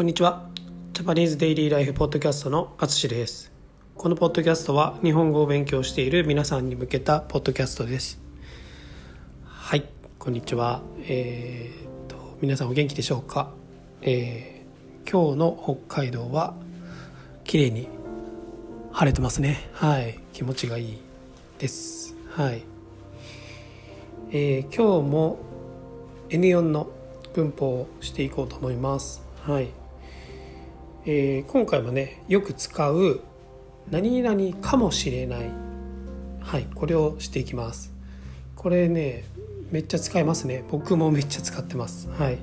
こんにちは。ジャパニーズデイリーライフポッドキャストのあつしです。このポッドキャストは日本語を勉強している皆さんに向けたポッドキャストです。はい、こんにちは。えー、と皆さんお元気でしょうか？えー、今日の北海道は綺麗に晴れてますね。はい、気持ちがいいです。はい。えー、今日も N4 の文法をしていこうと思います。はい。えー、今回もねよく使う何々かもしれない。はいこれをしていきます。これねめっちゃ使いますね。僕もめっちゃ使ってます。はい。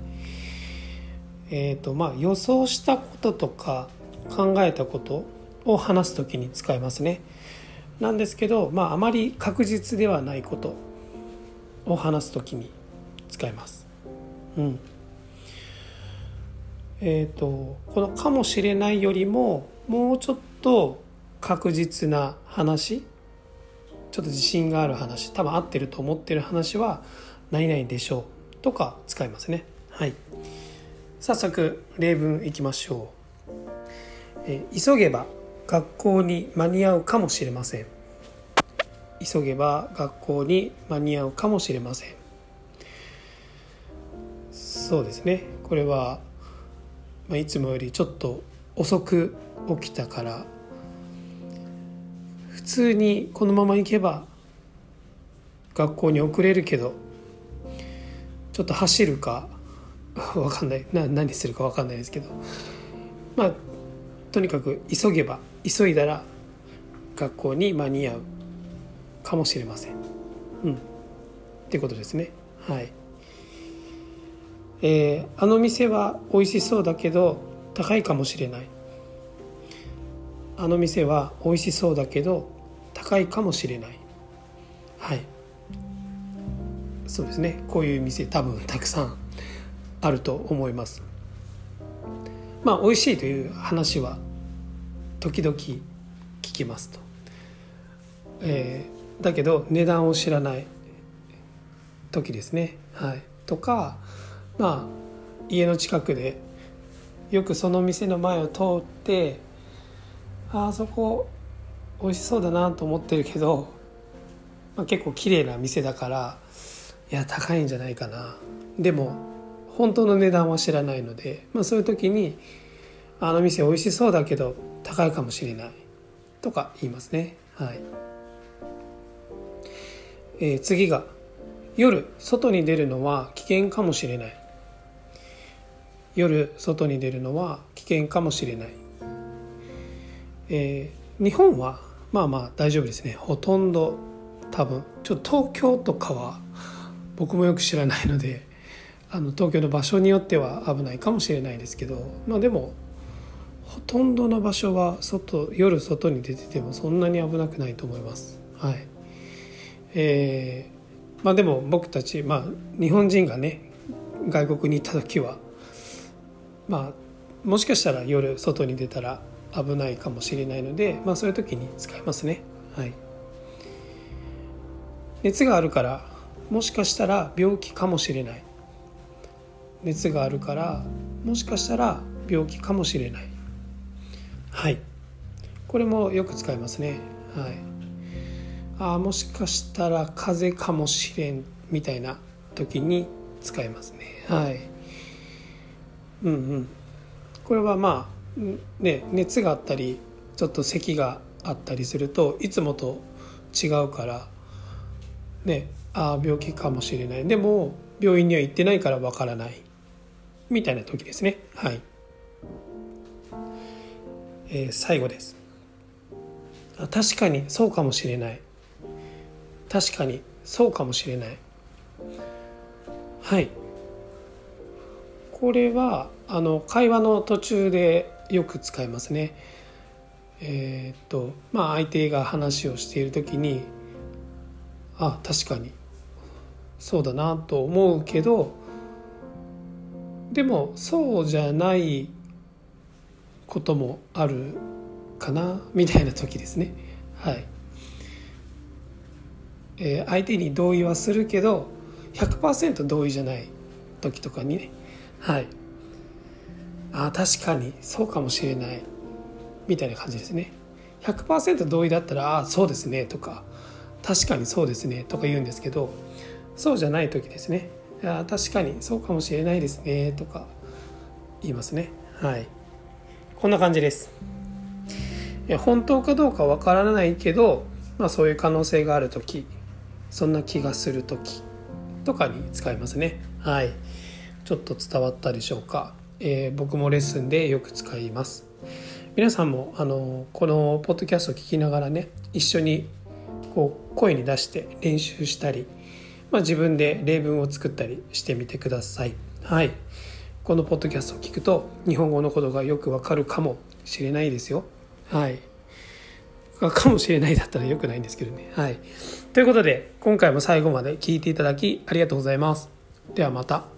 えっ、ー、とまあ予想したこととか考えたことを話す時に使いますね。なんですけどまああまり確実ではないことを話す時に使います。うん。えーと、この「かもしれない」よりももうちょっと確実な話ちょっと自信がある話多分合ってると思ってる話は「何々でしょう」とか使いますね。はい、早速例文いきましょう。え急げば学校に間に合うかもしれません。急げば学校に間に合うかもしれません。そうですね。これはまあ、いつもよりちょっと遅く起きたから普通にこのまま行けば学校に遅れるけどちょっと走るか分かんないな何するか分かんないですけどまあとにかく急げば急いだら学校に間に合うかもしれません。うん、っていうことですね。はい。えー、あの店は美味しそうだけど高いかもしれない。あの店は美味しそうだけど高いかもしれない。はい。そうですね。こういう店多分たくさんあると思います。まあ美味しいという話は時々聞きますと、えー、だけど値段を知らない時ですね。はい。とかまあ家の近くでよくその店の前を通ってあそこ美味しそうだなと思ってるけど、まあ、結構綺麗な店だからいや高いんじゃないかな。でも本当の値段は知らないので、まあ、そういう時にあの店美味しそうだけど高いかもしれない。とか言いますね。はい、えー、次が夜外に出るのは危険かもしれない。夜外に出るのは危険かもしれない、えー、日本はまあまあ大丈夫ですね。ほとんど多分。ちょっと東京とかは僕もよく知らないのであの東京の場所によっては危ないかもしれないですけど。まあでもほとんどの場所は外夜外に出ててもそんなに危なくないと思います。はい。えーまあ、でも僕たち、まあ、日本人がね外国に行った時はまあもしかしたら夜外に出たら危ないかもしれないので、まあ、そういう時に使いますね。はい、熱があるからもしかしたら病気かもしれない。熱があるからもしかしたら病気かもしれない。はい。これもよく使いますね。はい。あもしかしたら風邪かもしれんみたいな時に使いますね。はい。うんうん。これはまあね熱があったりちょっと咳があったりするといつもと違うからねああ病気かもしれない。でも病院には行ってないからわからないみたいな時ですね。はい、えー、最後です。確かにそうかもしれない。確かにそうかもしれない。はい。これはあの会話の途中でよく使いますね。えー、っとまあ相手が話をしている時にあ確かにそうだなと思うけどでもそうじゃないこともあるかなみたいな時ですね。はい。えー、相手に同意はするけど100%同意じゃない時とかにねはい。あ確かにそうかもしれない。みたいな感じですね。100%同意だったら「あそうですね」とか「確かにそうですね」とか言うんですけどそうじゃない時ですね「あ確かにそうかもしれないですね」とか言いますね。はい。こんな感じです。本当かどうかわからないけど、まあ、そういう可能性がある時そんな気がする時とかに使いますね。はい。ちょっと伝わったでしょうか、えー、僕もレッスンでよく使います。皆さんもあのこのポッドキャストを聞きながらね一緒にこう声に出して練習したり、まあ、自分で例文を作ったりしてみてください。はい。このポッドキャストを聞くと日本語のことがよくわかるかもしれないですよ。はい。かもしれないだったらよくないんですけどね。はい。ということで今回も最後まで聞いていただきありがとうございます。ではまた。